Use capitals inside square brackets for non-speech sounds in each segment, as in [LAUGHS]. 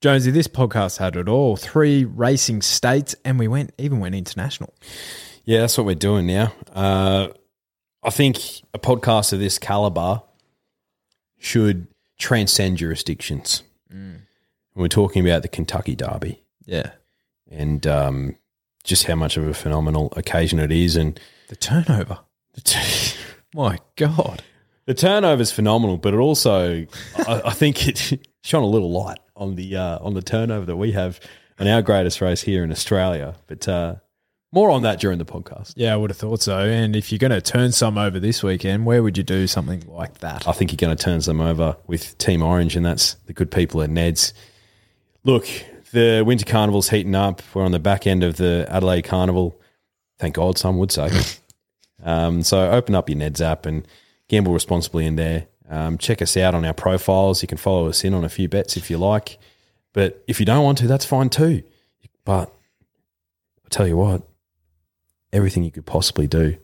Jonesy, this podcast had it all. Three racing states, and we went even went international. Yeah, that's what we're doing now. Uh, I think a podcast of this caliber should transcend jurisdictions. We're talking about the Kentucky Derby Yeah. and um, just how much of a phenomenal occasion it is, and The turnover. [LAUGHS] My God. the turnover is phenomenal. But it also, I, I think it shone a little light on the uh, on the turnover that we have in our greatest race here in Australia. But uh, more on that during the podcast. Yeah, I would have thought so. And if you're going to turn some over this weekend, where would you do something like that? I think you're going to turn some over with Team Orange, and that's the good people at Ned's. Look, the Winter Carnival's heating up. We're on the back end of the Adelaide Carnival. Thank God, some would say. [LAUGHS] um, so open up your Ned's app and gamble responsibly in there. Um, check us out on our profiles. You can follow us in on a few bets if you like. But if you don't want to, that's fine too. But I tell you what, everything you could possibly do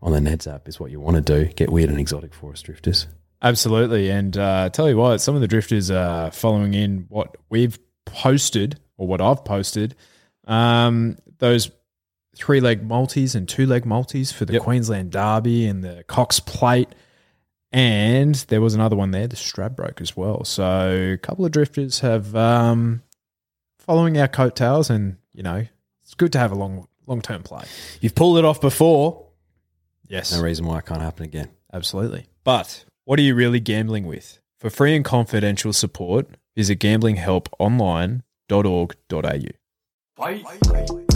on the Ned's app is what you want to do. Get weird and exotic for us, drifters. Absolutely. And uh, tell you what, some of the drifters are following in what we've posted or what I've posted. Um, those three leg multis and two leg multis for the Yep. Queensland Derby and the Cox Plate. And there was another one there, the Stradbroke as well. So a couple of drifters have um, following our coattails, and you know it's good to have a long long term play. You've pulled it off before. Yes, No reason why it can't happen again. Absolutely. But what are you really gambling with? For free and confidential support, visit gamblinghelponline.org.au.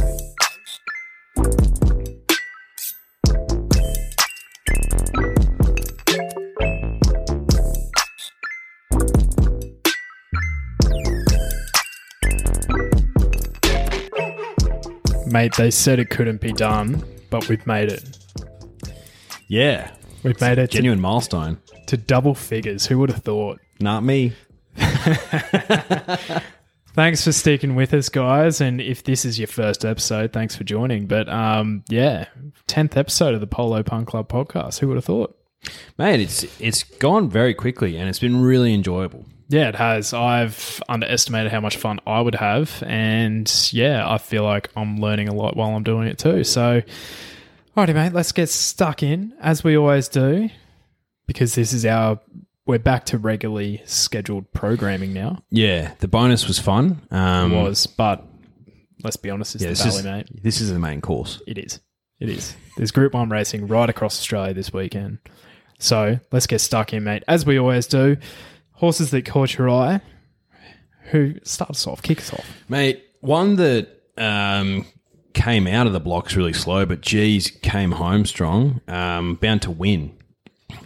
Mate, they said it couldn't be done, but we've made it. Yeah. We've made it to, Genuine milestone. to double figures. Who would have thought? Not me. [LAUGHS] Thanks for sticking with us, guys. And if this is your first episode, thanks for joining. But um, yeah, tenth episode of the Polo Punk Club podcast. Who would have thought? Mate, it's it's gone very quickly and it's been really enjoyable. Yeah, it has. I've underestimated how much fun I would have, and yeah, I feel like I'm learning a lot while I'm doing it too. So, alrighty, mate, let's get stuck in as we always do, because this is our we're back to regularly scheduled programming now. Yeah, the bonus was fun. Um, It was, but let's be honest, it's Yeah, the this valley, is, mate. this is the main course. It is. It is. There's Group 1 racing right across Australia this weekend. So let's get stuck in, mate. As we always do, horses that caught your eye. Who starts off? Kick us off. Mate, one that um, came out of the blocks really slow, but geez, came home strong. Um, bound to win.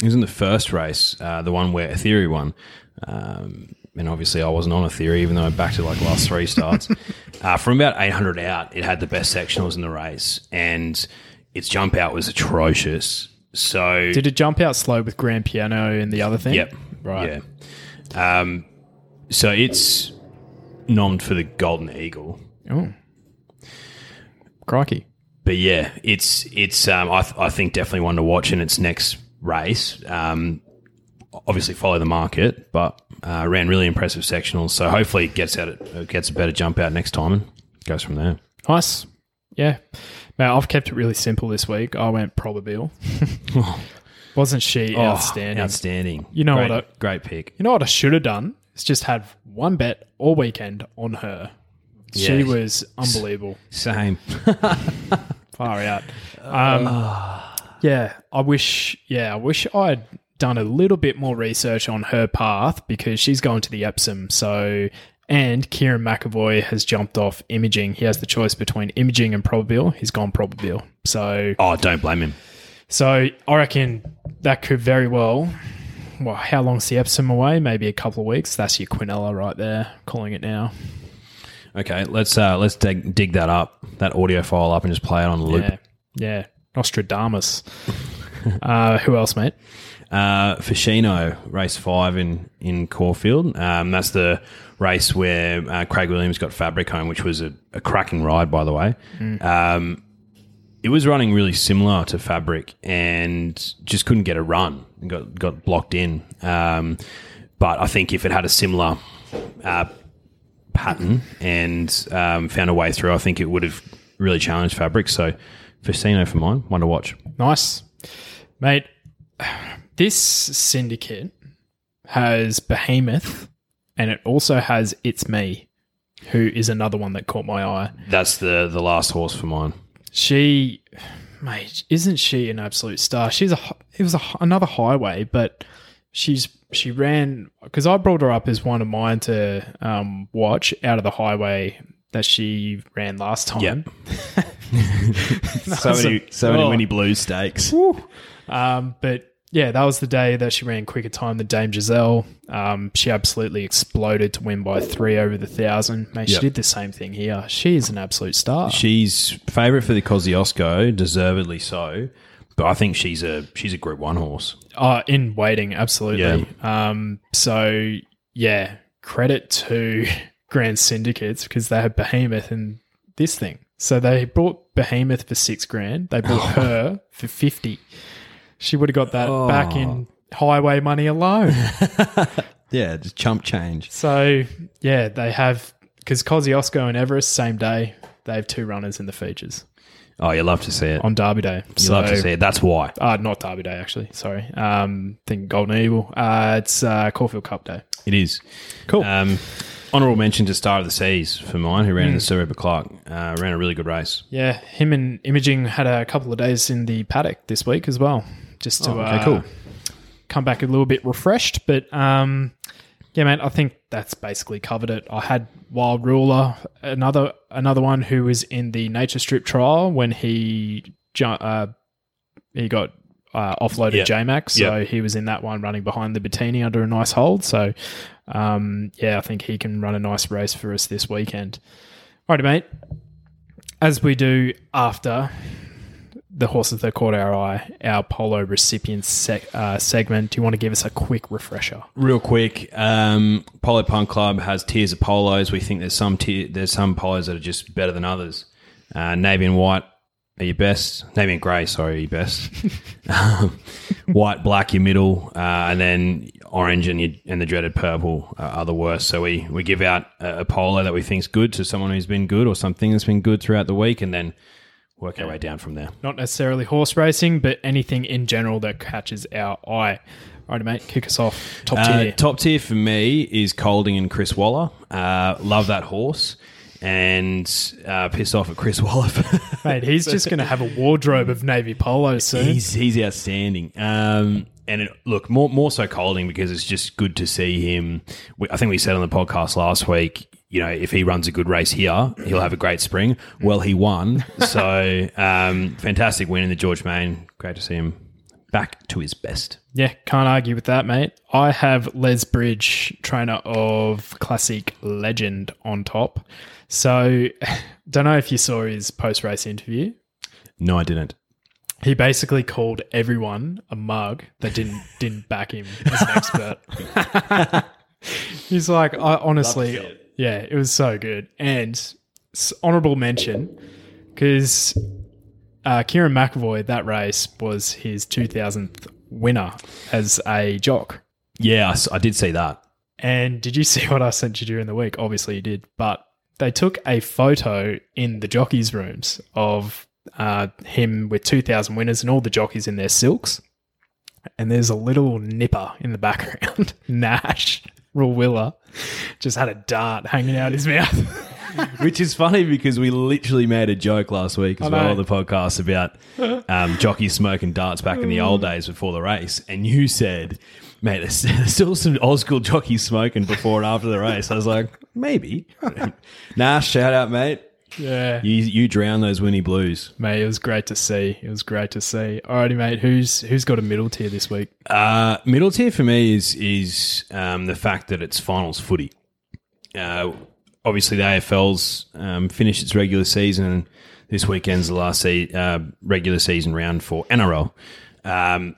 He was in the first race, uh, the one where Theory won. Um, and obviously, I wasn't on a theory, even though I backed it like last three starts. [LAUGHS] uh, from about 800 out, it had the best sectionals in the race, and its jump out was atrocious. So Did it jump out slow with Grand Piano and the other thing? Yep. Right. Yeah. Um, so it's nommed for the Golden Eagle. Oh. Crikey. But yeah, it's it's um, I, th- I think definitely one to watch in its next race. Um, obviously follow the market, but uh, ran really impressive sectionals. So hopefully it gets out it gets a better jump out next time and goes from there. Nice. Yeah. Mate, I've kept it really simple this week. I went Probabeel. [LAUGHS] [LAUGHS] Wasn't she outstanding? Oh, outstanding. You know great, what I- great pick. You know what I should have done? Is just had one bet all weekend on her. She Yeah. was unbelievable. Same. [LAUGHS] Far out. Um, yeah, I wish. Yeah, I wish I'd done a little bit more research on her path because she's going to the Epsom. So, and Kerrin McEvoy has jumped off imaging. He has the choice between imaging and Probabeel. He's gone Probabeel. So, Oh, don't blame him. So I reckon that could very well. Well, how long's the Epsom away? Maybe a couple of weeks. That's your Quinella right there. Calling it now. Okay, let's uh, let's dig, dig that up, that audio file up, and just play it on the loop. Yeah, yeah. Nostradamus. [LAUGHS] uh, who else, mate? Uh, Fashino, race five in in Caulfield. Um, that's the race where uh, Craig Williams got Fabric home, which was a, a cracking ride, by the way. Um, it was running really similar to Fabric and just couldn't get a run and got got blocked in. Um, but I think if it had a similar uh, pattern and um, found a way through. I think it would have really challenged Fabric. So Festino for mine, one to watch. Nice. Mate, this syndicate has Behemoth and it also has It's Me, who is another one that caught my eye. That's the the last horse for mine. She, mate, isn't she an absolute star? She's a, it was a, another highway, but she's, she ran, because I brought her up as one of mine to um, watch out of the highway that she ran last time. Yep. [LAUGHS] so many, so many Oh. Winnie Blues stakes. Um, but yeah, that was the day that she ran quicker time than Dame Giselle. Um, she absolutely exploded to win by three over the thousand. Mate, Yep. she did the same thing here. She is an absolute star. She's favourite for the Kosciuszko, deservedly so. But I think she's a she's a Group One horse. Uh, in waiting, absolutely. Yeah. Um, so yeah, credit to [LAUGHS] Grand Syndicates because they had Behemoth and this thing. So they bought Behemoth for six grand. They bought [LAUGHS] her for fifty. She would have got that back in highway money alone. [LAUGHS] Yeah, just chump change. So yeah, they have because Kosciuszko and Everest same day. They have two runners in the features Oh, you love to see it. on Derby Day. You love to see it. That's why. Uh, not Derby Day, actually. Sorry. Um, think Golden Eagle. Uh, it's uh, Caulfield Cup Day. It is. Cool. Um, honourable mention to Star of the Seas for mine, who ran in the Sir Rupert Clarke. Uh, ran a really good race. Yeah, him and Imaging had a couple of days in the paddock this week as well, just to Oh, okay, uh, cool. come back a little bit refreshed. But um, yeah, man, I think that's basically covered it. I had Wild Ruler, another another one who was in the Nature Strip trial when he uh, he got uh, offloaded Yeah. J-Mac, so Yeah. he was in that one running behind the Bettini under a nice hold. So um, yeah, I think he can run a nice race for us this weekend. Alrighty, mate. As we do after the horses that caught our eye, our polo recipient sec- uh, segment, do you want to give us a quick refresher? Real quick, um, Polo Punk Club has tiers of polos. We think there's some there's some polos that are just better than others. Uh, navy and white are your best. Navy and grey, sorry, are your best. [LAUGHS] Um, white, black, your middle, uh, and then orange and your, and the dreaded purple uh, are the worst. So we we give out a, a polo that we think's good to someone who's been good or something that's been good throughout the week, and then work our way down from there. Not necessarily horse racing, but anything in general that catches our eye. Alrighty, mate, kick us off. Top Uh, tier. top tier for me is Kolding and Chris Waller. Uh, love that horse. And uh, pissed off at Chris [LAUGHS] Waller. mate, he's just going to have a wardrobe of navy polos soon. he's he's outstanding. Um, and it, look, more more so Kolding because it's just good to see him. We, I think we said on the podcast last week. You know, if he runs a good race here, he'll have a great spring. Well, he won, so um, fantastic win in the George Main. Great to see him back to his best. Yeah, can't argue with that, mate. I have Les Bridge, trainer of Classic Legend, on top. So, [LAUGHS] don't know if you saw his post race interview. No, I didn't. He basically called everyone a mug that didn't [LAUGHS] didn't back him as an expert. [LAUGHS] He's like, I honestly, yeah, it was so good. And honorable mention because uh, Kerrin McEvoy that race was his 2000th winner as a jock. Yeah, I did see that. And did you [LAUGHS] see what I sent you during the week? Obviously, you did. But they took a photo in the jockeys' rooms of uh, him with 2,000 winners and all the jockeys in their silks. And there's a little nipper in the [LAUGHS] background. Nash, Rawiller, just had a dart hanging out his mouth. [LAUGHS] Which is funny because we literally made a joke last week as well on the podcast about um, jockeys smoking darts back in the old days before the race. And you said, mate, there's, [LAUGHS] there's still some old school jockeys smoking before and after the race. I was like, maybe. [LAUGHS] nah, shout out, mate. Yeah. You, you drown those Winnie Blues. Mate, it was great to see. It was great to see. Alrighty, mate. Who's who's got a middle tier this week? Uh, middle tier for me is is um, the fact that it's finals footy. Uh, obviously, the AFL's um, finished its regular season, and this weekend's the last se- uh, regular season round for NRL. Um,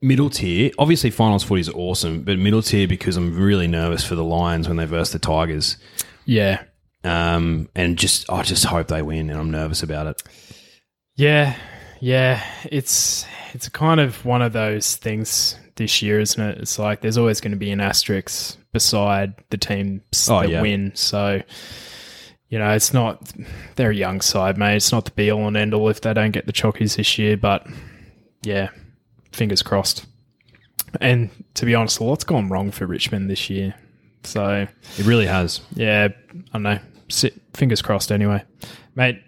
middle tier, obviously, finals footy is awesome, but middle tier because I'm really nervous for the Lions when they verse the Tigers, Yeah. Um, and just I just hope they win, and I'm nervous about it. Yeah, yeah, it's it's kind of one of those things this year, isn't it? It's like there's always going to be an asterisk beside the teams Oh, that yeah. win. So, you know, it's not they're a young side, mate. It's not the be all and end all if they don't get the chockies this year. But yeah, fingers crossed. And to be honest, a lot's gone wrong for Richmond this year. So It really has. yeah, I don't know. Sit, fingers crossed anyway. Mate,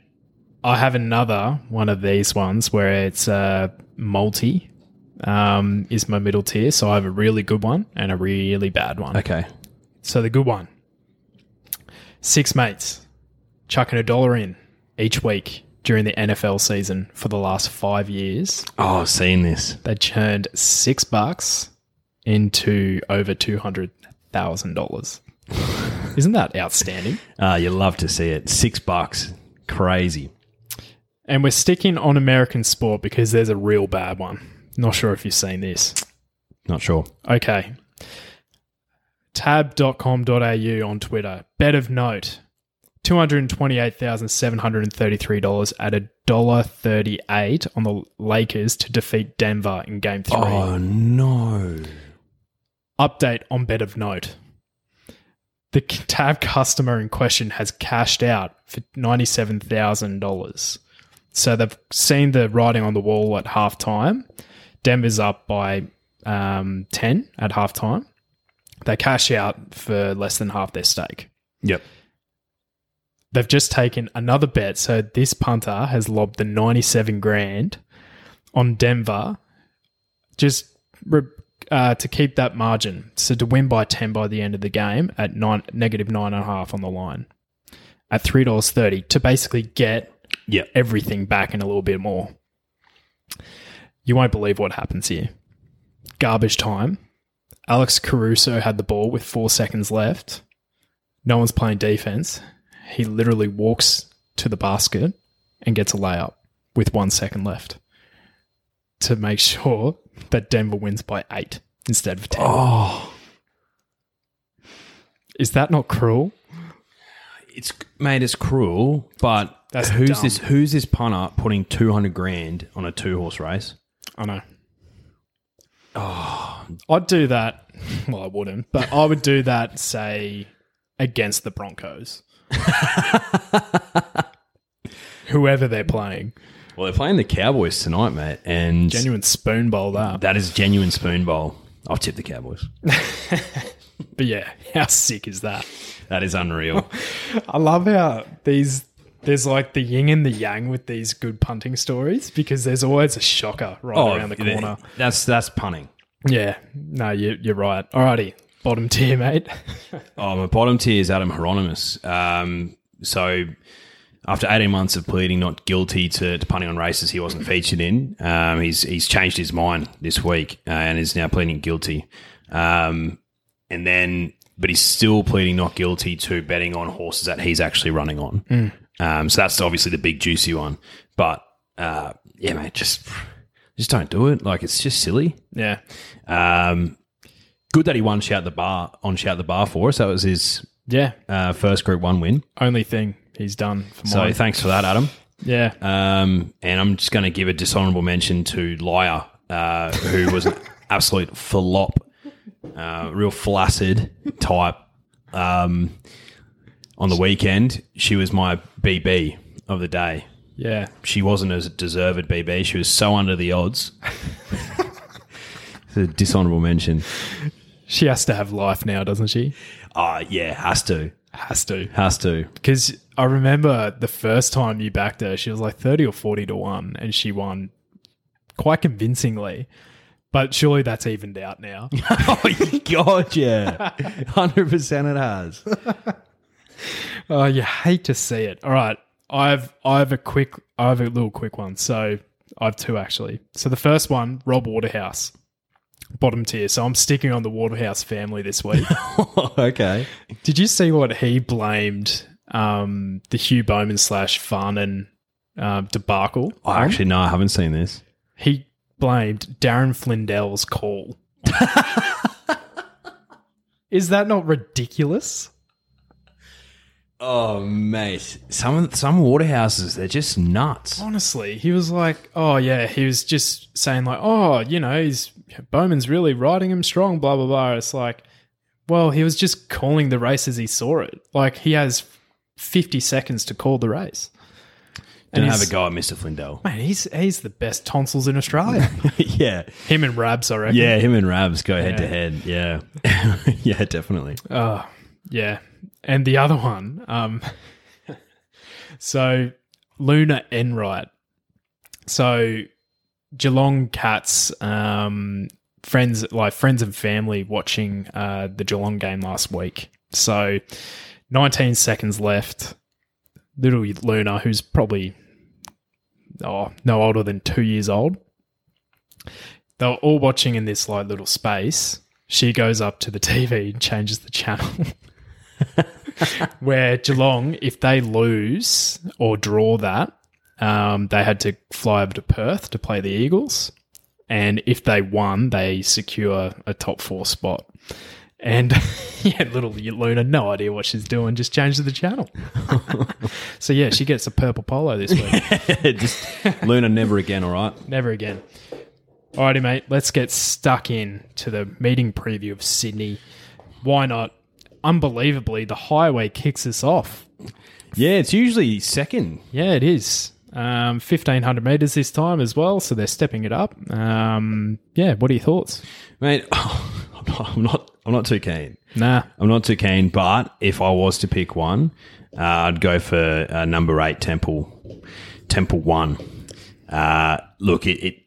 I have another one of these ones where it's uh, multi um, is my middle tier. So I have a really good one and a really bad one. Okay. So the good one six mates chucking a dollar in each week during the NFL season for the last five years. Oh, I've seen this. They churned six bucks into over $200,000. [LAUGHS] Isn't that outstanding? [LAUGHS] Uh, you love to see it. Six bucks. Crazy. And we're sticking on American sport because there's a real bad one. Not sure if you've seen this. Not sure. Okay. Tab.com.au on Twitter. Bet of note. $228,733 at $1.38 on the Lakers to defeat Denver in game three. Oh, no. Update on bet of note. The tab customer in question has cashed out for $97,000. So they've seen the writing on the wall at halftime. Denver's up by um, 10 at halftime. They cash out for less than half their stake. Yep. They've just taken another bet. So this punter has lobbed the 97 grand on Denver just re- uh, to keep that margin. So to win by 10 by the end of the game at nine, negative nine and a half on the line at $3.30 to basically get Yep. everything back and a little bit more. You won't believe what happens here. Garbage time. Alex Caruso had the ball with four seconds left. No one's playing defense. He literally walks to the basket and gets a layup with one second left to make [LAUGHS] sure that Denver wins by eight instead of 10. Oh. Is that not cruel? It's made it's cruel, but That's who's dumb. this who's this punter putting two hundred grand on a two horse race? I know. Oh, I'd do that. [LAUGHS] Well, I wouldn't, but I would do that, say, against the Broncos. [LAUGHS] Whoever they're playing. Well, they're playing the Cowboys tonight, mate, and Genuine spoon bowl that. that is genuine spoon bowl. I've tipped the Cowboys. [LAUGHS] But yeah, how sick is that? That is unreal. [LAUGHS] I love how these there's like the yin and the yang with these good punting stories because there's always a shocker right around the Oh, corner. That's that's punning. Yeah, no, you, you're right. Alrighty, bottom tier, mate. [LAUGHS] Oh, my bottom tier is Adam Hyeronimus. Um, so after 18 months of pleading not guilty to, to punting on races he wasn't featured in, um, he's he's changed his mind this week uh, and is now pleading guilty. Um, and then, but he's still pleading not guilty to betting on horses that he's actually running on. Um, so that's obviously the big juicy one. But uh, yeah, mate, just just don't do it. Like it's just silly. yeah, Um, good that he won shout the bar on shout the bar for us. That was his yeah. uh, first Group One win. Only thing he's done for So mine. thanks for that, Adam. yeah, Um, and I'm just going to give a dishonourable mention to Liar, uh, who was an [LAUGHS] absolute flop, uh, real flaccid type. Um, on the weekend, she was my BB of the day. yeah. She wasn't as deserved BB. She was so under the odds. [LAUGHS] it's a dishonourable mention. She has to have life now, doesn't she? Ah, yeah, has to, Has to. has to. Because I remember the first time you backed her, she was like 30 or 40 to 1, and she won quite convincingly. But surely that's evened out now. [LAUGHS] oh God, yeah, [LAUGHS] hundred percent it has. [LAUGHS] oh, you hate to see it. All right. I've I have a quick I have a little quick one. So I have two actually. So the first one, Rob Waterhouse. Bottom tier. So I'm sticking on the Waterhouse family this week. [LAUGHS] okay. Did you see what he blamed um, the Hugh Bowman slash Farnan um, debacle? Oh, actually, no, I haven't seen this. he blamed Darren Flindell's call. [LAUGHS] Is that not ridiculous? Oh, mate. Some some Waterhouses, they're just nuts. Honestly, he was like, oh yeah, he was just saying like, oh, you know, he's Bowman's really riding him strong, blah blah blah. It's like, well, he was just calling the race as he saw it. Like he has fifty seconds to call the race. Don't And have a go at Mr. Flindell. Man, he's he's the best tonsils in Australia. [LAUGHS] yeah. Him and Rabs, I reckon. Yeah, him and Rabs go head to head. Yeah. [LAUGHS] yeah, definitely. Oh, yeah. And the other one, um, [LAUGHS] so Luna Enright. So Geelong Cats, um, friends like friends and family watching uh, the Geelong game last week. So 19 seconds left. Little Luna, who's probably oh no older than two years old. They were all watching in this like little space. She goes up to the [LAUGHS] TV and changes the channel. [LAUGHS] Where Geelong, if they lose or draw that, um, they had to fly over to Perth to play the Eagles. And if they won, they secure a top four spot. And [LAUGHS] yeah, little Luna, no idea what she's doing, just changed the channel. [LAUGHS] so yeah, she gets a purple polo this week. [LAUGHS] just Luna never again, all right? Never again. Alrighty, mate. Let's get stuck in to the meeting preview of Sydney. Why not? Unbelievably, the highway kicks us off. Yeah, it's usually second. Yeah, it is. Um, 1500 meters this time as well, so they're stepping it up. Um, yeah, what are your thoughts? Mate, [LAUGHS] I'm not, I'm not I'm not too keen. Nah, I'm not too keen, but if I was to pick one, uh, I'd go for uh, number eight, Temple, Temple One. Uh, look, it, it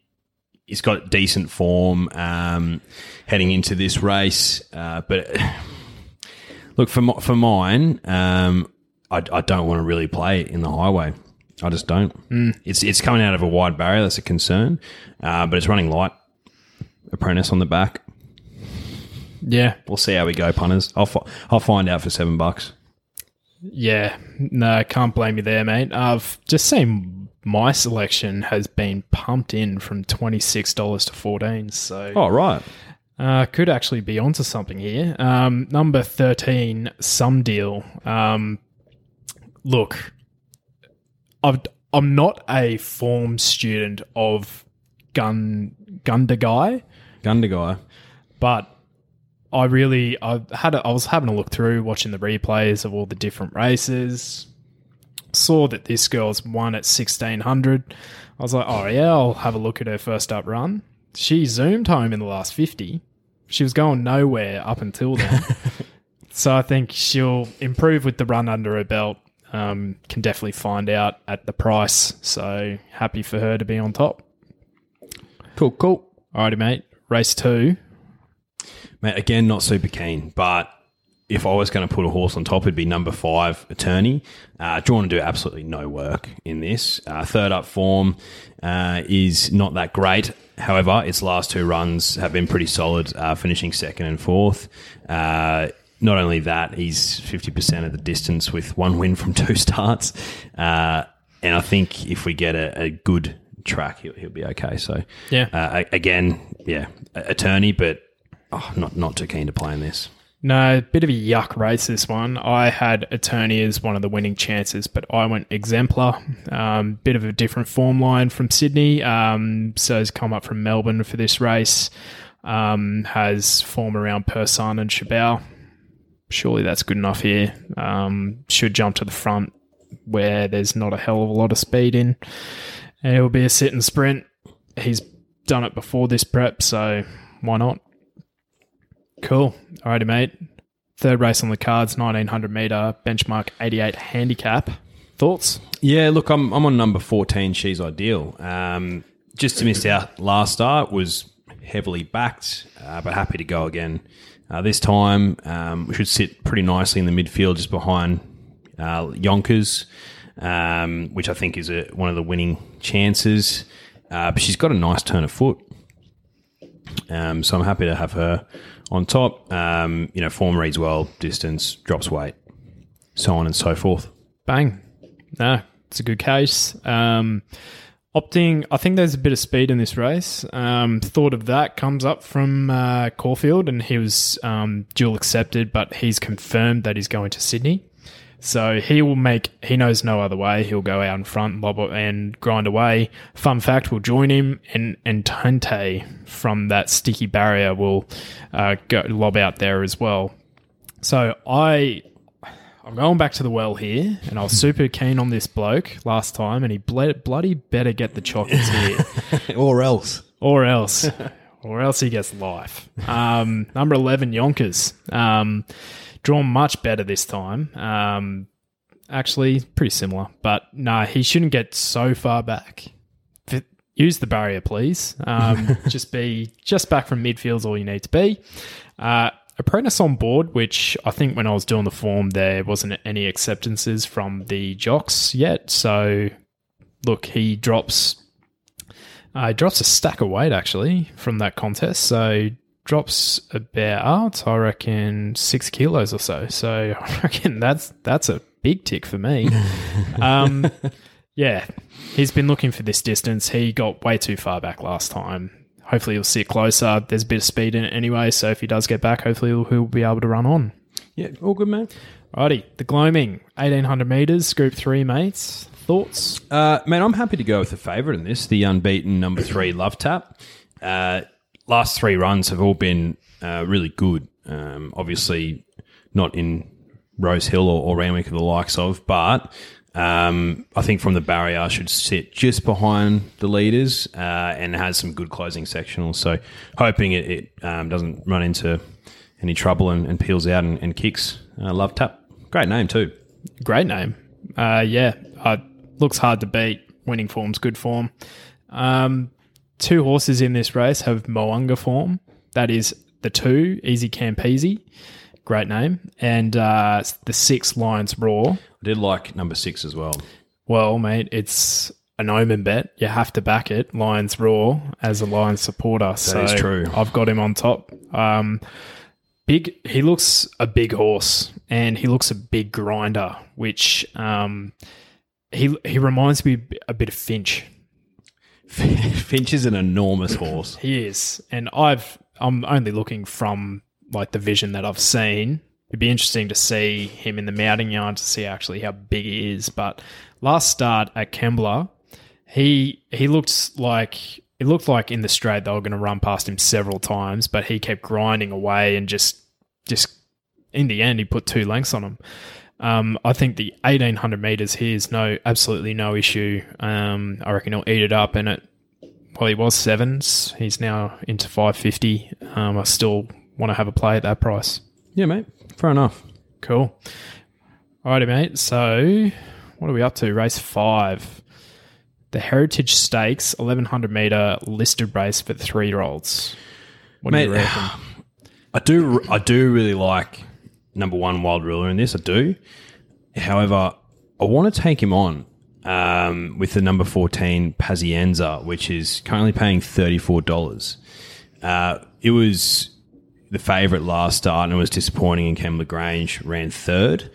it's got decent form um, heading into this race, uh, but [SIGHS] look for for mine, um, I, I don't want to really play it in the highway. I just don't. It's it's coming out of a wide barrier. That's a concern, uh, but it's running light. Apprentice on the back. yeah, We'll see how we go, punters. I'll fi- I'll find out for seven bucks. yeah, no, can't blame you there, mate. I've just seen my selection has been pumped in from twenty six dollars to fourteen, so Oh right, Uh, could actually be onto something here. Um, number 13, Some Deal. Um, look, I've, I'm not a form student of Gun Gunda Guy, Gunda guy. but I really I had a, I was having a look through watching the replays of all the different races. Saw that this girl's won at 1600. I was like, oh yeah, I'll have a look at her first up run. She zoomed home in the last 50. She was going nowhere up until then. [LAUGHS] so I think she'll improve with the run under her belt. Um, can definitely find out at the price. So happy for her to be on top. Cool, cool. Alrighty, mate. Race two. Mate, again, not super keen, but if I was going to put a horse on top, it'd be number five, Attorney. Uh, drawn to do absolutely no work in this. Uh, third up form uh, is not that great. However, its last two runs have been pretty solid, uh, finishing second and fourth. Not only that, he's 50% of the distance with one win from [LAUGHS] two starts. Uh, and I think if we get a, a good track, he'll, he'll be okay. So, Yeah. uh, again, yeah, attorney, but oh, not not too keen to play in this. No, bit of a yuck race this one. I had Attorney as one of the winning chances, but I went Exemplar. Um, bit of a different form line from Sydney. Um, so has come up from Melbourne for this race. Um, has form around Persan and Chabau. Surely that's good enough here. Um, should jump to the front where there's not a hell of a lot of speed in. And it will be a sit and sprint. He's done it before this prep, so why not? Cool. Alrighty, mate. Third race on the cards, 1900 meter benchmark 88 handicap. Thoughts? Yeah, look, I'm I'm on number 14. She's ideal. Um, just to miss out last start was heavily backed, uh, but happy to go again. Uh, this time um, we should sit pretty nicely in the midfield, just behind uh, Yonkers, um, which I think is a, one of the winning chances. Uh, but she's got a nice turn of foot. Um, so I'm happy to have her on top. Um, you know, form reads well, distance, drops weight, so on and so forth. Bang. No, it's a good case. Um, opting, I think there's a bit of speed in this race. Um, thought of that comes up from uh, Caulfield, and he was um, dual accepted, but he's confirmed that he's going to Sydney. So he will make, he knows no other way. He'll go out in front lob it, and grind away. Fun fact, we'll join him and, and Tante from that sticky barrier will uh, go lob out there as well. So I, I'm going back to the well here, and I was super keen on this bloke last time, and he bled, bloody better get the chocolates [LAUGHS] here, or else. or else, or else he gets life. Um, number eleven, Yonkers, um, drawn much better this time. Um, actually, pretty similar, but no, he shouldn't get so far back. Use the barrier, please. Um, [LAUGHS] just be just back from midfield's all you need to be. Uh, Apprentice on board, which I think when I was doing the form, there wasn't any acceptances from the jocks yet. So, look, he drops uh, he drops a stack of weight actually from that contest. So drops about I reckon six kilos or so. So [LAUGHS] I reckon that's that's a big tick for me. [LAUGHS] um, yeah, he's been looking for this distance. He got way too far back last time. Hopefully he'll sit closer. There's a bit of speed in it anyway, so if he does get back, hopefully he'll, he'll be able to run on. Yeah, all good, man. Righty, the gloaming, 1800 meters, group three, mates. Thoughts? Uh, man, I'm happy to go with the favourite in this, the unbeaten number three Love Tap. Uh, last three runs have all been uh, really good. Um, obviously, not in Rose Hill or, or Randwick or the likes of, but um, I think from the barrier should sit just behind the leaders uh, and has some good closing sectionals. So hoping it, it um, doesn't run into any trouble and, and peels out and, and kicks. Uh, Love Tap, great name too. Great name. Uh, yeah, looks hard to beat. Winning form's good form. Um, two horses in this race have Moanga form. That is the two, Easy Campese. Great name. And uh, the six, Lions Raw. I did like number six as well. Well, mate, it's an omen bet. You have to back it. Lions Raw as a Lions supporter. so is true. I've got him on top. Um, big. He looks a big horse, and he looks a big grinder, which um, he he reminds me a bit of Finch. [LAUGHS] Finch is an enormous horse. He is, and I've I'm only looking from like the vision that I've seen. It'd be interesting to see him in the mounting yard to see actually how big he is. But last start at Kembla, he he looked like it looked like in the straight they were going to run past him several times, but he kept grinding away and just just in the end he put two lengths on him. Um, I think the eighteen hundred meters here is no absolutely no issue. Um, I reckon he'll eat it up, and it well he was sevens. He's now into five fifty. Um, I still want to have a play at that price. Yeah, mate. Fair enough. Cool. Alrighty, mate. So, what are we up to? Race five. The Heritage Stakes, 1100 meter listed race for three year olds. What do you reckon? [SIGHS] I do. I do really like number one Wild Ruler in this. I do. However, I want to take him on um, with the number fourteen Pazienza, which is currently paying thirty four dollars. Uh, it was the favourite last start and it was disappointing. And Kem Lagrange ran third,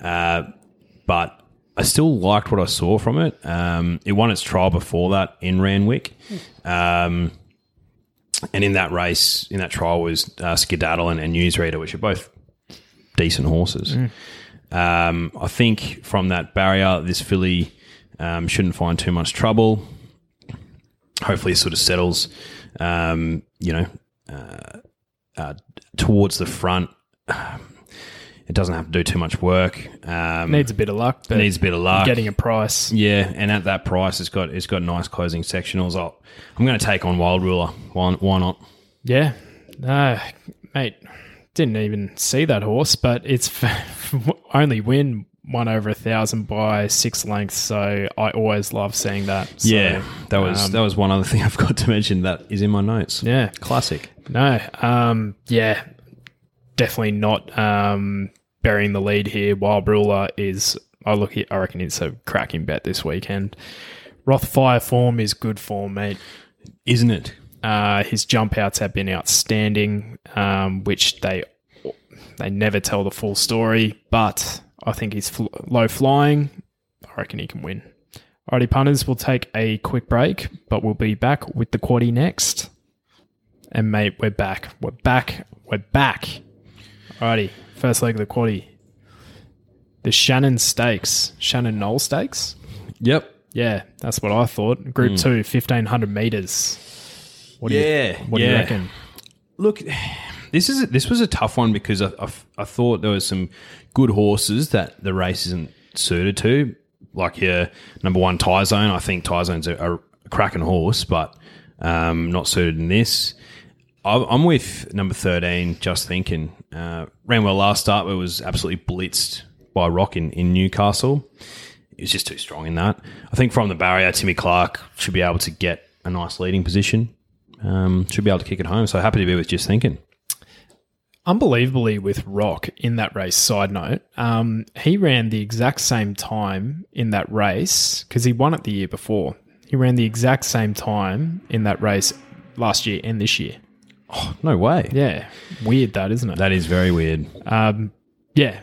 uh, but I still liked what I saw from it. Um, it won its trial before that in Randwick. Um, and in that race, in that trial, was uh, Skedaddle and, and Newsreader, which are both decent horses. Um, I think from that barrier, this filly um, shouldn't find too much trouble. Hopefully, it sort of settles, um, you know, uh, uh, towards the front. It doesn't have to do too much work. Um, Needs a bit of luck, but needs a bit of luck. getting a price. Yeah, and at that price, it's got it's got nice closing sectionals. I'll, I'm going to take on Wild Ruler. Why, why not? Yeah. No, mate, didn't even see that horse, but it's [LAUGHS] only win one over a thousand by six lengths. So I always love seeing that. So, yeah, that was um, that was one other [LAUGHS] thing I've got to mention that is in my notes. Yeah. classic. No, um, yeah, definitely not um, burying the lead here. Wild Ruler is, I look, I reckon it's a cracking bet this weekend. Rothfire form is good form, mate. Isn't it? Uh, his jump outs have been outstanding, um, which they they never tell the full story. But I think he's fl- low flying. I reckon he can win. Alrighty, punters, we'll take a quick break, but we'll be back with the quaddy next. And mate, we're back. We're back. We're back. Alrighty, first leg of the quaddy. the Shannon Stakes, Shannon Knoll Stakes. Yep. Yeah, that's what I thought. Group two, 1500 meters. What do Yeah, you, what do you reckon? Look, this is this was a tough one because I, I, I thought there was some good horses that the race isn't suited to, like your number one Tyzone. I think Tyzone's a, a cracking horse, but um, not suited in this. I'm with number 13, just thinking. Uh, ran well last start, but was absolutely blitzed by Rock in, in Newcastle. He was just too strong in that. I think from the barrier, Timmy Clark should be able to get a nice leading position. Um, should be able to kick it home. So happy to be with just thinking. Unbelievably, with Rock in that race, side note, um, he ran the exact same time in that race because he won it the year before. He ran the exact same time in that race last year and this year. No way. Yeah, weird that, isn't it? That is very weird. Um, yeah,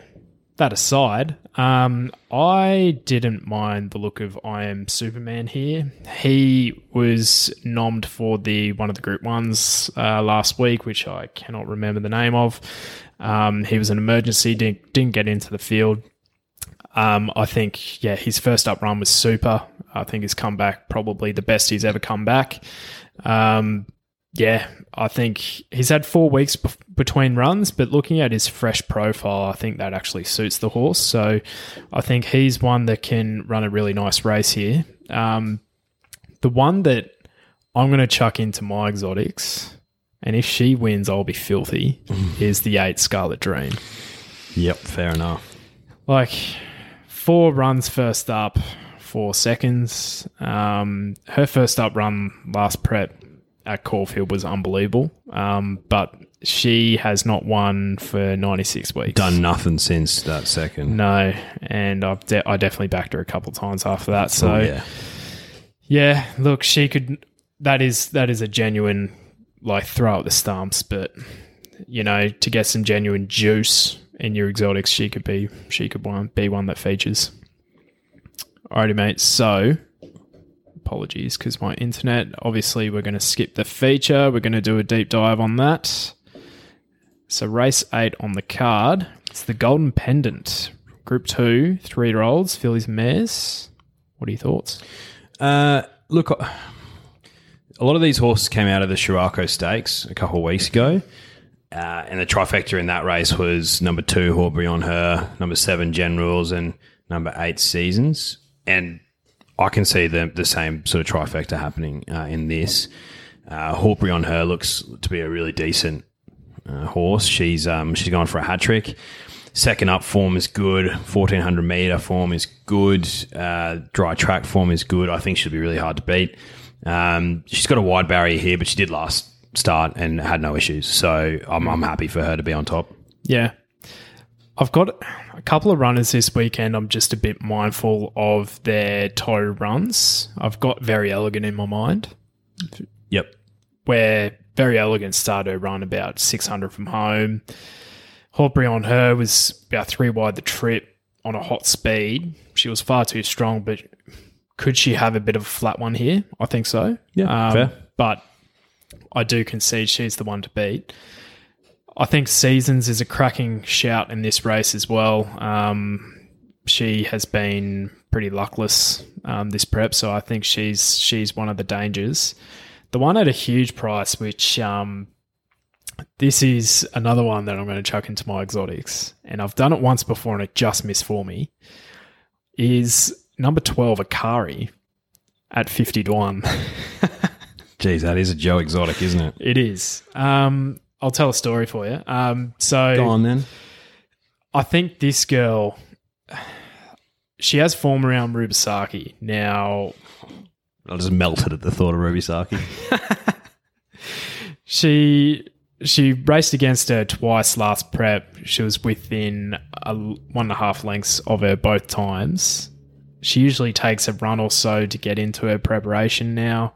that aside, um, I didn't mind the look of I Am Superman here. He was nommed for the one of the group ones uh, last week, which I cannot remember the name of. Um, he was an emergency, didn't, didn't get into the field. Um, I think, yeah, his first up run was super. I think his comeback probably the best he's ever come back. Um, yeah, I think he's had four weeks between runs, but looking at his fresh profile, I think that actually suits the horse. So I think he's one that can run a really nice race here. Um, the one that I'm going to chuck into my exotics, and if she wins, I'll be filthy, [LAUGHS] is the eight Scarlet Dream. Yep, fair enough. Like four runs first up, four seconds. Um, her first up run last prep at Caulfield was unbelievable. Um, but she has not won for 96 weeks. Done nothing since that second. No, and I've de- I definitely backed her a couple times after that. So Oh, yeah. yeah. look, she could. That is that is a genuine like throw out the stumps, but you know to get some genuine juice in your exotics, she could be she could one be one that features. Alrighty, mate. So apologies because my internet. Obviously, we're going to skip the feature. We're going to do a deep dive on that. So race eight on the card. It's the Golden Pendant, Group Two, three year olds, fillies mares. What are your thoughts? Uh, look, a lot of these horses came out of the Sheraco Stakes a couple of weeks ago. Uh, and the trifecta in that race was number two, Horbury on her, number seven, Generals, and number eight, Seasons. And I can see the, the same sort of trifecta happening uh, in this. Uh, Horbury on her looks to be a really decent uh, horse. She's um, she's going for a hat trick. Second up form is good. Fourteen hundred meter form is good. Uh, dry track form is good. I think she'll be really hard to beat. Um, she's got a wide barrier here, but she did last start and had no issues. So I'm, I'm happy for her to be on top. Yeah. I've got a couple of runners this weekend. I'm just a bit mindful of their toe runs. I've got Very Elegant in my mind, Yep. where Very Elegant started her run about 600 from home. Horbury on her was about three wide the trip on a hot speed. She was far too strong, but could she have a bit of a flat one here? I think so. Yeah, Um, fair. But I do concede she's the one to beat. I think Seasons is a cracking shout in this race as well. Um, she has been pretty luckless um, this prep, so I think she's she's one of the dangers. The one at a huge price, which um, this is another one that I'm going to chuck into my exotics, and I've done it once before and it just missed for me. Is number twelve Akari at fifty to one? [LAUGHS] Geez, that is a Joe Exotic, isn't it? It is. Um, I'll tell a story for you. Um, so Go on then. I think this girl, she has form around Rubisaki. Now, I just melted at the thought of Ruby Saki. [LAUGHS] she she raced against her twice last prep. She was within a, one and a half lengths of her both times. She usually takes a run or so to get into her preparation now.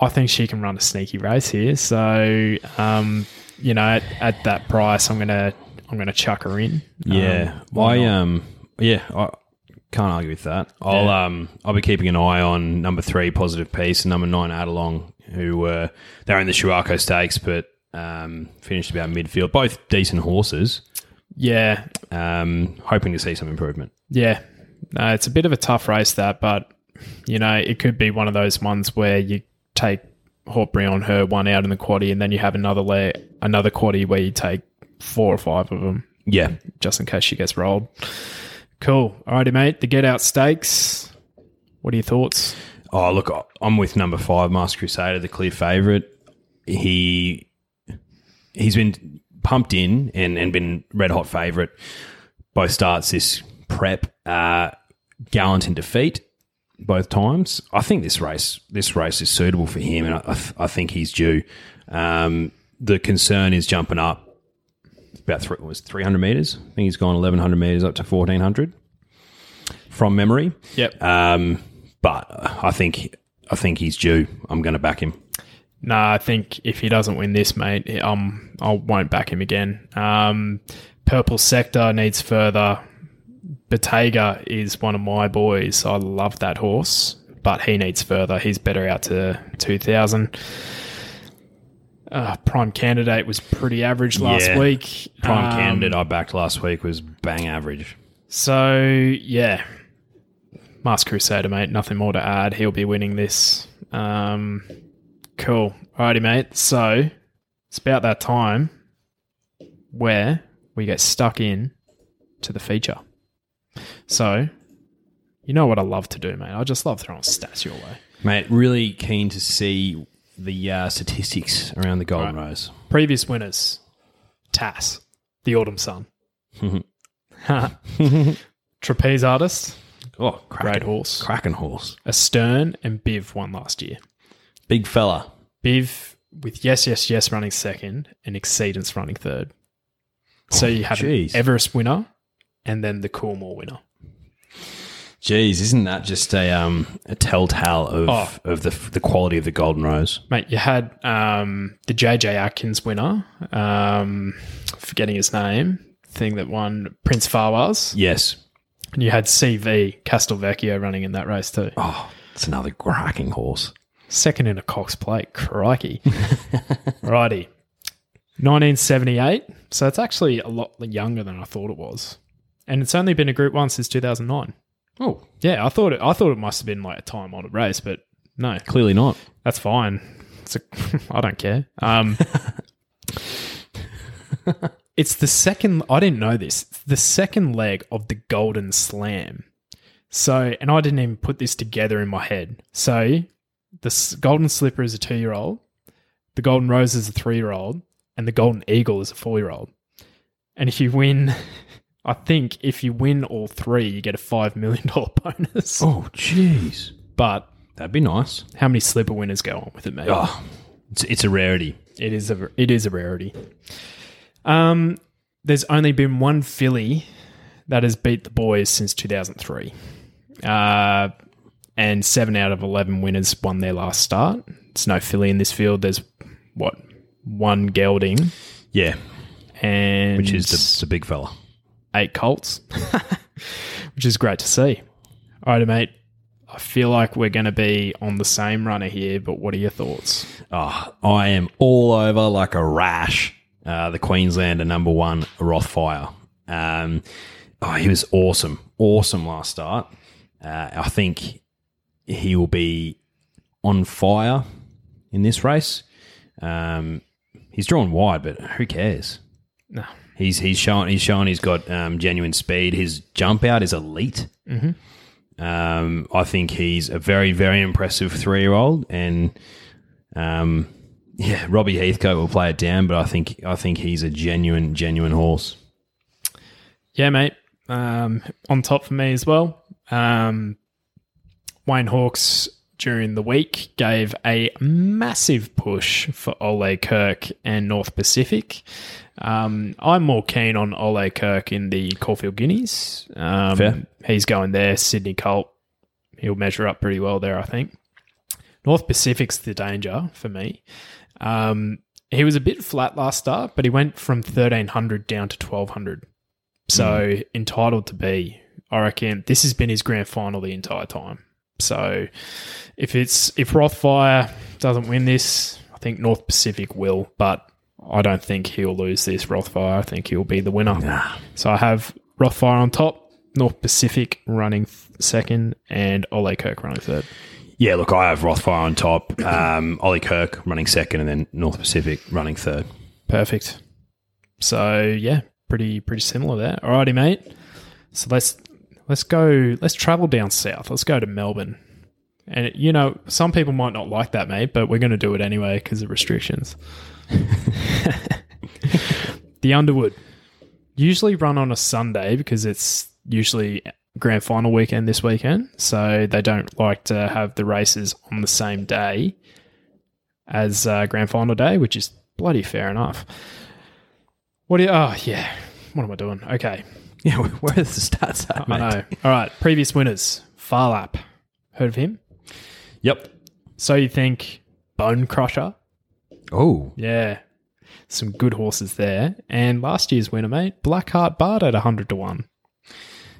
I think she can run a sneaky race here. So, um, you know, at, at that price, I'm gonna I'm gonna chuck her in. Yeah, Um, I not? um, yeah, I can't argue with that. I'll Yeah. um, I'll be keeping an eye on number three, Positive Peace, and number nine, Adelong, who were they're in the Sheraco Stakes, but um, finished about midfield. Both decent horses. Yeah, Um, hoping to see some improvement. yeah. No, it's a bit of a tough race that, but you know, it could be one of those ones where you take Hortbury on her one out in the quaddy, and then you have another lay, another quaddy where you take four or five of them Yeah. just in case she gets rolled. Cool. Alrighty, mate. The get out stakes. What are your thoughts? Oh, look, I'm with number five, Master Crusader, the clear favourite. He he's been pumped in and, and been red hot favourite. Both starts this prep, uh, gallant in defeat both times. I think this race this race is suitable for him, and I, I, th- I think he's due. Um, the concern is jumping up about three, was 300 meters. I think he's gone 1100 meters up to 1400 from memory. Yep. Um, but I think I think he's due. I'm going to back him. Nah, I think if he doesn't win this, mate, um, I won't back him again. Um, Purple Sector needs further. Bottega is one of my boys. I love that horse, but he needs further. He's better out to 2000. Uh, Prime Candidate was pretty average last Yeah. week. Prime Um, candidate I backed last week was bang average. So yeah, Masked Crusader, mate. Nothing more to add. He'll be winning this. Um, cool. Alrighty, mate. So it's about that time where we get stuck in to the feature. So you know what I love to do, mate. I just love throwing stats your way. Mate, really keen to see the uh, statistics around the Golden Rose. Previous winners: Tass, the Autumn Sun, [LAUGHS] Trapeze Artist, Oh, great horse. cracking horse. Astern and Biv won last year. Big fella. Biv with Yes Yes Yes running second and Exceedance running third. So you have jeez. an Everest winner and then the Coolmore winner. Jeez, isn't that just a um a telltale of Oh. of the the quality of the Golden Rose? Mate, you had um, the JJ Atkins winner, um, forgetting his name, thing that won Prince Fawaz. Yes. And you had CV Castelvecchio running in that race too. Oh, it's another cracking horse. Second in a Cox plate. Crikey. [LAUGHS] Righty. 1978. So it's actually a lot younger than I thought it was. And it's only been a group one since 2009. Oh, Yeah, I thought it I thought it must have been like a time honored race, but no. clearly not. That's fine. It's a, [LAUGHS] I don't care. Um, [LAUGHS] it's the second. I didn't know this. It's the second leg of the Golden Slam. So, and I didn't even put this together in my head. So, the s- Golden Slipper is a two-year-old, the Golden Rose is a three-year-old, and the Golden Eagle is a four-year-old. And if you win, [LAUGHS] I think if you win all three, you get a five million dollar [LAUGHS] bonus. Oh, jeez. But That'd be nice. how many slipper winners go on with it, mate? Oh, it's, it's a rarity. It is a it is a rarity. Um, there's only been one filly that has beat the boys since 2003, uh, and seven out of 11 winners won their last start. It's no filly in this field. There's what one gelding Yeah, and which is the, the big fella. Eight colts, [LAUGHS] which is great to see. All right, mate. I feel like we're going to be on the same runner here, but what are your thoughts? Oh, I am all over like a rash. Uh, the Queenslander number one, Rothfire. Um, oh, he was awesome, awesome last start. Uh, I think he will be on fire in this race. Um, he's drawn wide, but who cares? No. He's he's shown he's shown he's got um, genuine speed. His jump out is elite. Um, I think he's a very very impressive three year old, and um, yeah, Robbie Heathcote will play it down, but I think I think he's a genuine genuine horse. Yeah, mate. Um, on top for me as well. Um, Wayne Hawkes during the week gave a massive push for Ole Kirk and North Pacific. Um, I'm more keen on Ole Kirk in the Caulfield Guineas. Um, Fair. He's going there. Sydney Colt. He'll measure up pretty well there, I think. North Pacific's the danger for me. Um, he was a bit flat last start, but he went from 1300 down to 1200. So entitled to be. I reckon this has been his grand final the entire time. So if it's if Rothfire doesn't win this, I think North Pacific will. But I don't think he'll lose this Rothfire. I think he'll be the winner. So I have Rothfire on top, North Pacific running th- second, and Ole Kirk running third. Yeah, look, I have Rothfire on top, um, Ole Kirk running second, and then North Pacific running third. Perfect. So yeah, pretty pretty similar there. Alrighty, mate. So let's let's go. Let's travel down south. Let's go to Melbourne. And you know, some people might not like that, mate, but we're going to do it anyway because of restrictions. [LAUGHS] the Underwood usually run on a Sunday because it's usually grand final weekend this weekend, so they don't like to have the races on the same day as uh, grand final day, which is bloody fair enough. What do you? Oh yeah, what am I doing? Okay, [LAUGHS] Yeah, [LAUGHS] where's the stats at, I know. All right, previous winners. Phar Lap, heard of him? Yep. So you think Bonecrusher? Oh, Yeah, some good horses there. And last year's winner, mate, Black Heart Bart at hundred to one.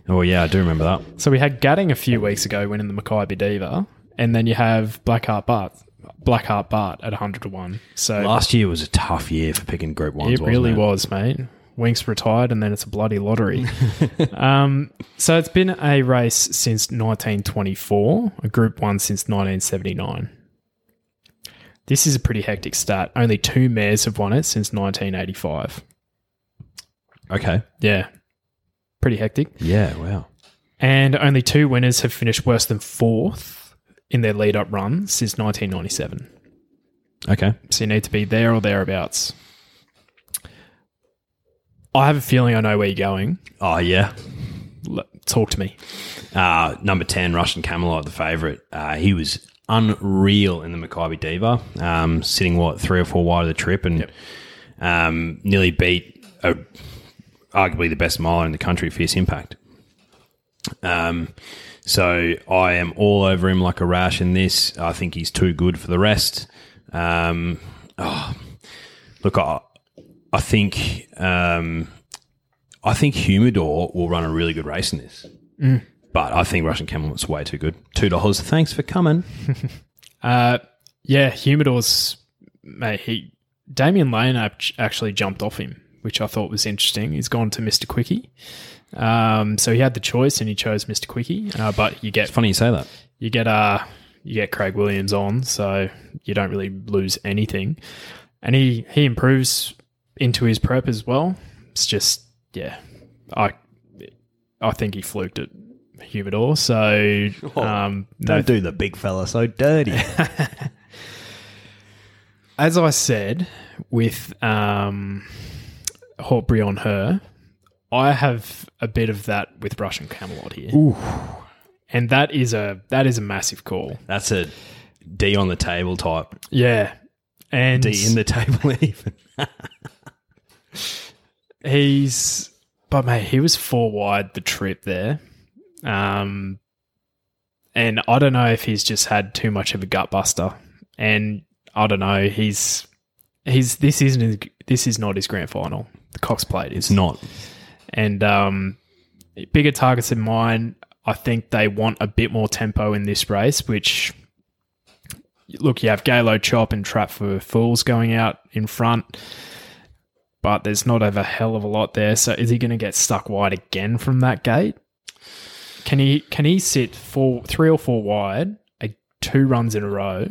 oh yeah, I do remember that. So we had Gadding a few weeks ago winning the Makybe Diva, and then you have Black Heart Bart, Black Heart Bart at hundred to one. So Last year was a tough year for picking Group Ones. It really wasn't was, mate. Winx retired, and then it's a bloody lottery. [LAUGHS] um, so it's been a race since 1924, a Group One since 1979. This is a pretty hectic start. Only two mares have won it since 1985. Okay. Yeah, pretty hectic. Yeah. Wow. And only two winners have finished worse than fourth in their lead-up run since 1997. Okay. So you need to be there or thereabouts. I have a feeling I know where you're going. Oh yeah. L- Talk to me. Uh, number 10, Russian Camelot, the favourite. Uh, he was unreal in the Makybe Diva, um, sitting, what, three or four wide of the trip and um, nearly beat a, arguably the best miler in the country, Fierce Impact. Um, so I am all over him like a rash in this. I think he's too good for the rest. Um, oh, look, I, I think um, I think Humidor will run a really good race in this. But I think Russian Camelot's way too good. Two dollars. Thanks for coming. [LAUGHS] Uh, yeah, Humidor's mate. He Damian Lane actually jumped off him, which I thought was interesting. He's gone to Mister Quickie, um, so he had the choice and he chose Mister Quickie. Uh, but you get Funny you say that. you get uh you get Craig Williams on, so you don't really lose anything. And he he improves into his prep as well. It's just yeah, I I think he fluked it. Humidor, so [LAUGHS] um, no do the big fella so dirty. [LAUGHS] as I said, with um, Hawkbury on her, I have a bit of that with Russian Camelot here, Ooh. and that is a that is a massive call. That's a D on the table type. Yeah, and D in the table [LAUGHS] even. He's but mate, he was four wide the trip there, um, and I don't know if he's just had too much of a gut buster, and I don't know he's he's this isn't his, this is not his grand final. The Cox Plate is It's not. and um, bigger targets in mind. I think they want a bit more tempo in this race, which look, you have Gailo Chop and Trap for Fools going out in front, but there's not a hell of a lot there. So is he going to get stuck wide again from that gate? Can he can he sit four, three or four wide, a two runs in a row,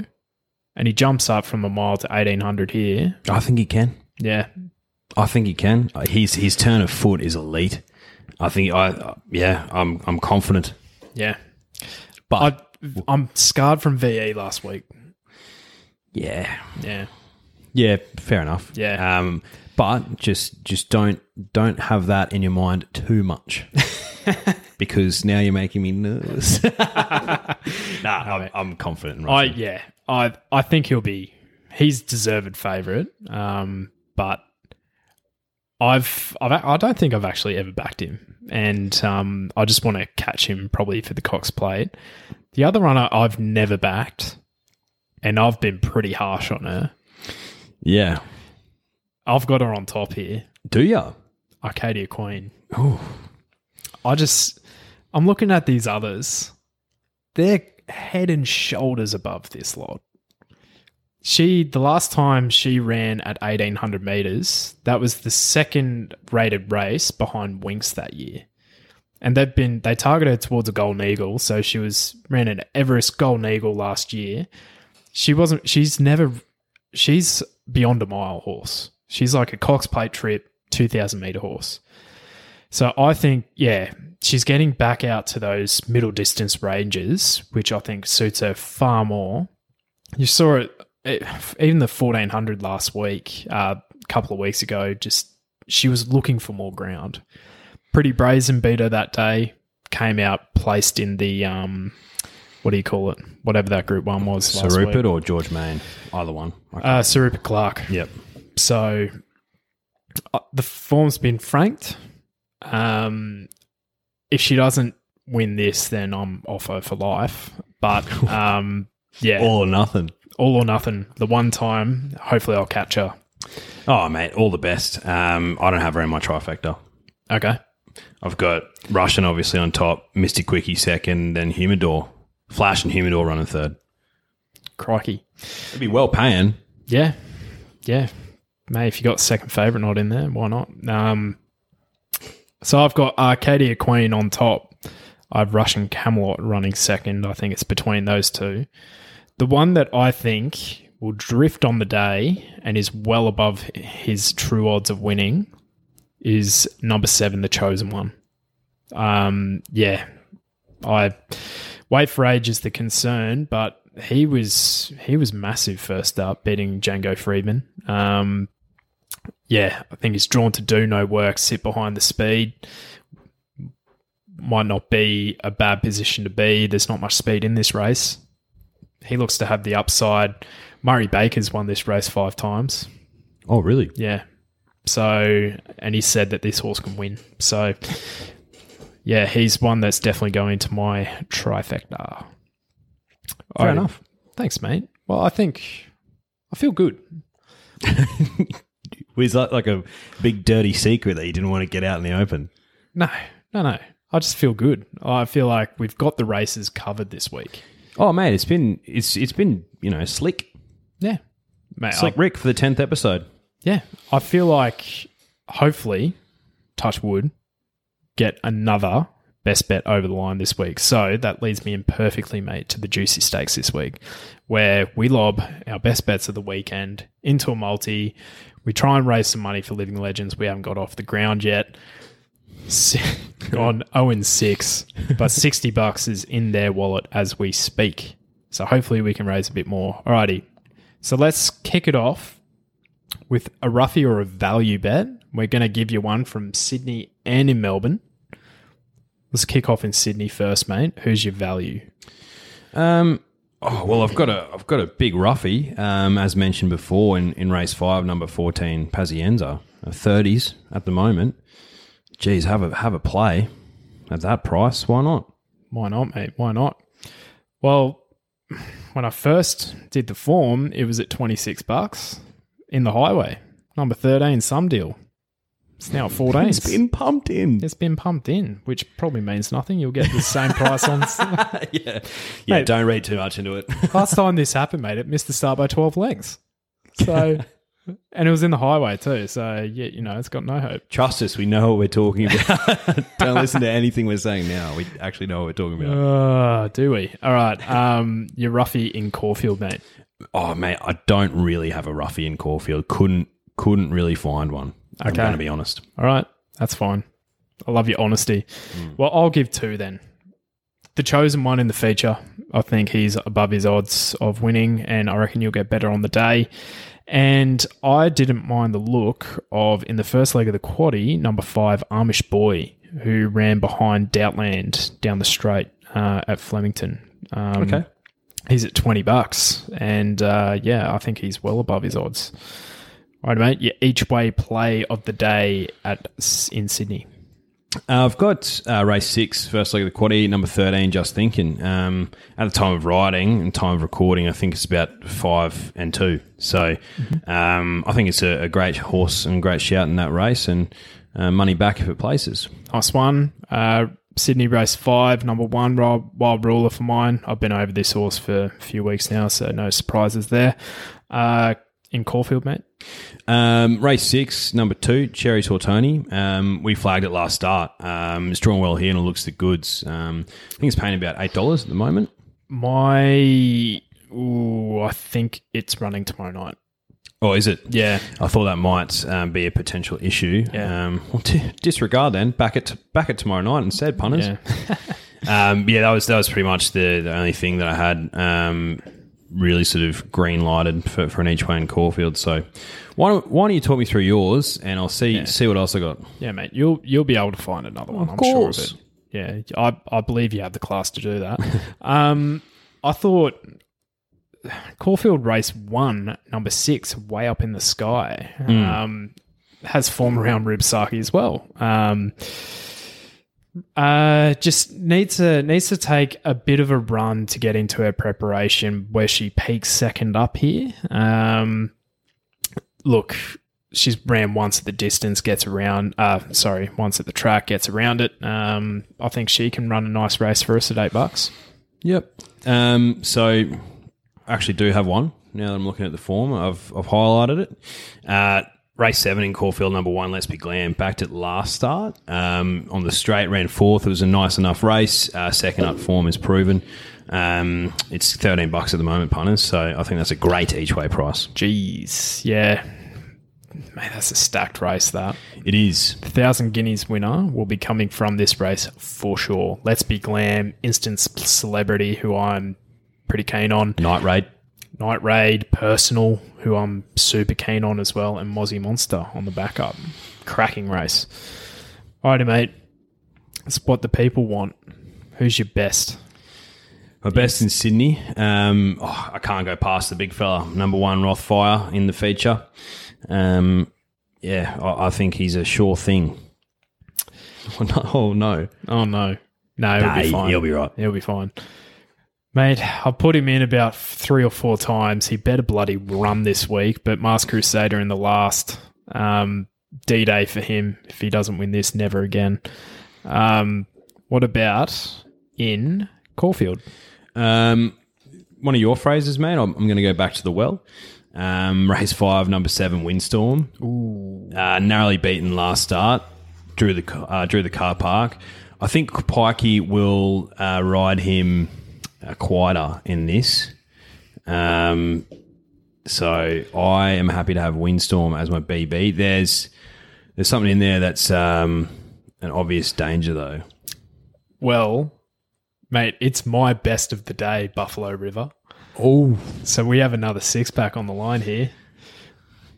and he jumps up from a mile to eighteen hundred here? I think he can. Yeah, I think he can. His his turn of foot is elite. I think I yeah, I'm I'm confident. yeah. But I, I'm scarred from VE last week. yeah. Yeah. Yeah, fair enough. Yeah. Um, but just just don't don't have that in your mind too much. [LAUGHS] because now you're making me nervous. [LAUGHS] [LAUGHS] nah, I'm, I'm confident in I yeah. I I think he'll be he's deserved favourite. Um, but I've, I've I don't think I've actually ever backed him, and um, I just want to catch him probably for the Cox Plate. The other runner I've never backed, and I've been pretty harsh on her. yeah. I've got her on top here, Do ya? Arcadia Queen. I just I'm looking at these others. They're head and shoulders above this lot. She the last time she ran at eighteen hundred meters, that was the second rated race behind Winx that year. And they've been they targeted her towards a golden eagle, so she was ran an Everest golden eagle last year. She wasn't she's never she's beyond a mile horse. She's like a Cox plate trip, two thousand meter horse. So I think, yeah, she's getting back out to those middle distance ranges, which I think suits her far more. You saw it, it even the 1400 last week, uh, a couple of weeks ago, just she was looking for more ground. Pretty brazen beat her that day, came out placed in the, um, what do you call it? Whatever that group one was. Sir. Rupert or George Main, either one. Uh, Sir Rupert Clarke. yep. So uh, the form's been franked. Um, if she doesn't win this, then I'm off her for life. But [LAUGHS] um, yeah, all, or nothing. All or nothing. The one time, hopefully, I'll catch her. Oh, mate, all the best. Um, I don't have her in my trifecta. Okay. I've got Russian obviously on top, Mister Quickie second, then Humidor. Flash and Humidor running third. Crikey. It'd be well paying. Yeah. Yeah. Mate, if you got second favourite not in there, why not? Um, so I've got Arcadia Queen on top. I've Russian Camelot running second. I think it's between those two. The one that I think will drift on the day and is well above his true odds of winning is number seven, the chosen one. Um, yeah, I wait for age is the concern, but he was he was massive first up, beating Django Freeman. Um, yeah, I think he's drawn to do no work, sit behind the speed. Might not be a bad position to be. There's not much speed in this race. He looks to have the upside. Murray Baker's won this race five times. Oh, really? Yeah. So, and he said that this horse can win. So, yeah, he's one that's definitely going to my trifecta. Fair I- enough. Thanks, mate. Well, I think I feel good. [LAUGHS] Was that like a big dirty secret that you didn't want to get out in the open? No, no, no. I just feel good. I feel like we've got the races covered this week. Oh, mate, it's been it's it's been you know slick Yeah, mate. I- slick Rick for the tenth episode. yeah, I feel like hopefully, touch wood, get another best bet over the line this week. So that leads me in perfectly, mate, to the juicy stakes this week, where we lob our best bets of the weekend into a multi. We try and raise some money for Living Legends. We haven't got off the ground yet. [LAUGHS] Gone 0 and 6, but 60 bucks is in their wallet as we speak. So hopefully we can raise a bit more. Alrighty. So let's kick it off with a roughie or a value bet. We're going to give you one from Sydney and in Melbourne. Let's kick off in Sydney first, mate. Who's your value? Um, oh well, I've got a I've got a big roughie. Um, as mentioned before in, in race five, number fourteen, Pazienza, thirties at the moment. Geez, have a have a play at that price. Why not? Why not, mate? Why not? Well, when I first did the form, it was at 26 bucks in the highway. Number 13, some deal. It's now at 14. It's been pumped in. It's been pumped in, which probably means nothing. You'll get the same [LAUGHS] price on. [LAUGHS] yeah, yeah. Mate. don't read too much into it. [LAUGHS] Last time this happened, mate, it missed the start by 12 lengths. So, and it was in the highway too. So, yeah, you know, it's got no hope. Trust us, we know what we're talking about. don't listen to anything we're saying now. We actually know what we're talking about. Uh, do we? All right. Um, you're roughy in Caulfield, mate. Oh mate, I don't really have a roughie in Caulfield. Couldn't couldn't really find one. I'm going to be honest. All right, that's fine. I love your honesty. Well, I'll give two then. The chosen one in the feature, I think he's above his odds of winning, and I reckon you'll get better on the day. And I didn't mind the look of in the first leg of the quaddy, number five, Amish Boy, who ran behind Doubtland down the straight uh, at Flemington. Um, Okay. He's at 20 bucks. And uh, yeah, I think he's well above his odds. Right, mate. Your each way play of the day at in Sydney. Uh, I've got uh, race six, first leg of the quaddy, number 13, just thinking. Um, at the time of writing and time of recording, I think it's about five and two. So um, I think it's a, a great horse and great shout in that race and uh, money back if it places. Nice one. Uh, Sydney race five, number one, wild, wild ruler for mine. I've been over this horse for a few weeks now, so no surprises there. In Caulfield, mate. Um, race six, number two, Cherry Tortoni. Um, we flagged it last start. Um, it's drawn well here and it looks the goods. Um, I think it's paying about eight dollars at the moment. My, ooh, I think it's running tomorrow night. Oh, is it? Yeah, I thought that might um, be a potential issue. Yeah. Um, well, d- disregard then. Back it to, back it tomorrow night instead, punters. yeah. [LAUGHS] Um, yeah, that was that was pretty much the, the only thing that I had um, really sort of green lighted for, for an each way in Caulfield. So why don't, why don't you talk me through yours and I'll see see what else I got. Yeah, mate, you'll you'll be able to find another one. Of I'm course. sure of it. Yeah, I I believe you have the class to do that. [LAUGHS] um, I thought Caulfield race one, number six, way up in the sky, um, has form around Ribsaki as well. Um, uh, just needs to needs to take a bit of a run to get into her preparation where she peaks second up here. Um, look, she's ran once at the distance, gets around. Uh, sorry, once at the track, gets around it. Um, I think she can run a nice race for us at eight bucks. Yep. Um, so I actually do have one now that I'm looking at the form. I've, I've highlighted it. Uh, race seven in Caulfield, number one, Let's Be Glam, backed at last start. Um, on the straight, ran fourth. It was a nice enough race. Uh, second up form is proven. Um, it's 13 bucks at the moment, punters. So I think that's a great each way price. Jeez, yeah, man, that's a stacked race. That It is. the thousand guineas winner will be coming from this race for sure. Let's be glam, instant celebrity, who I'm pretty keen on. Night Raid. Night Raid, Personal, who I'm super keen on as well, and Mozzie Monster on the backup. Cracking race. Alrighty, mate. It's what the people want. Who's your best? My best in Sydney. Um, oh, I can't go past the big fella. Number one, Rothfire in the feature. Um, yeah, I, I think he's a sure thing. Oh [LAUGHS] no! Oh, no. Oh no, no, he'll Nah, be fine. he'll be right. He'll be fine, mate. I've put him in about three or four times. He better bloody run this week. But Masked Crusader in the last um, D Day for him. If he doesn't win this, never again. Um, what about in Caulfield? Um, one of your phrases, mate. I'm, I'm going to go back to the well. Um, race five, number seven, Windstorm. Ooh. Uh, narrowly beaten last start. Drew the uh, drew the car park. I think Pikey will uh, ride him quieter in this. Um, so I am happy to have Windstorm as my BB. There's there's something in there that's um, an obvious danger though. Well, mate, it's my best of the day, Buffalo River. Oh, So we have another six pack on the line here.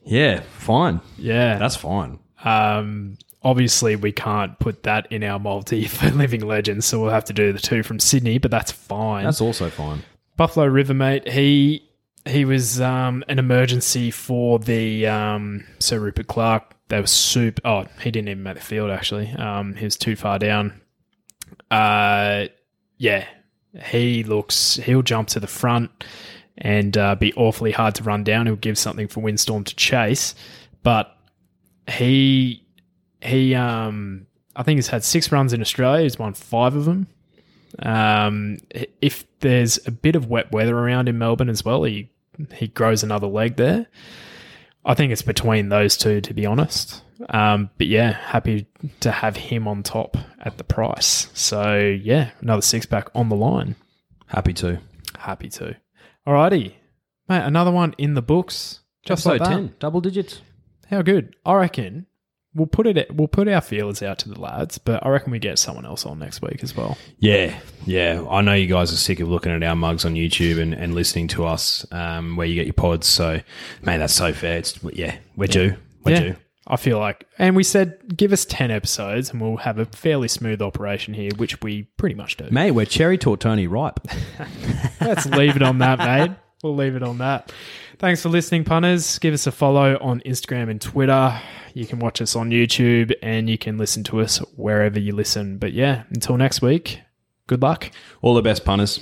yeah, fine. Yeah, That's fine. Um, obviously, we can't put that in our multi for [LAUGHS] Living Legends, so we'll have to do the two from Sydney, but that's fine. That's also fine. Buffalo River, mate. He he was um, an emergency for the um, Sir Rupert Clarke. They were super. Oh, he didn't even make the field actually. Um, he was too far down. Uh, yeah, he looks. He'll jump to the front and uh, be awfully hard to run down. He'll give something for Windstorm to chase, but he he um I think he's had six runs in Australia. He's won five of them. Um, if there's a bit of wet weather around in Melbourne as well, he he grows another leg there. I think it's between those two, to be honest. Um, but yeah, happy to have him on top at the price. So yeah, another six pack on the line. Happy to. Happy to. Alrighty, mate. Another one in the books. Just like that. double digits. How good? I reckon we'll put it. We'll put our feelers out to the lads, but I reckon we get someone else on next week as well. Yeah, yeah. I know you guys are sick of looking at our mugs on YouTube and, and listening to us um, where you get your pods. So, man, that's so fair. It's yeah, we're due. We're yeah, due. I feel like, and we said give us ten episodes, and we'll have a fairly smooth operation here, which we pretty much do. Mate, we're cherry tortoni ripe. [LAUGHS] Let's leave it on that, mate. We'll leave it on that. Thanks for listening, punters. Give us a follow on Instagram and Twitter. You can watch us on YouTube and you can listen to us wherever you listen. But yeah, until next week, good luck. All the best, punters.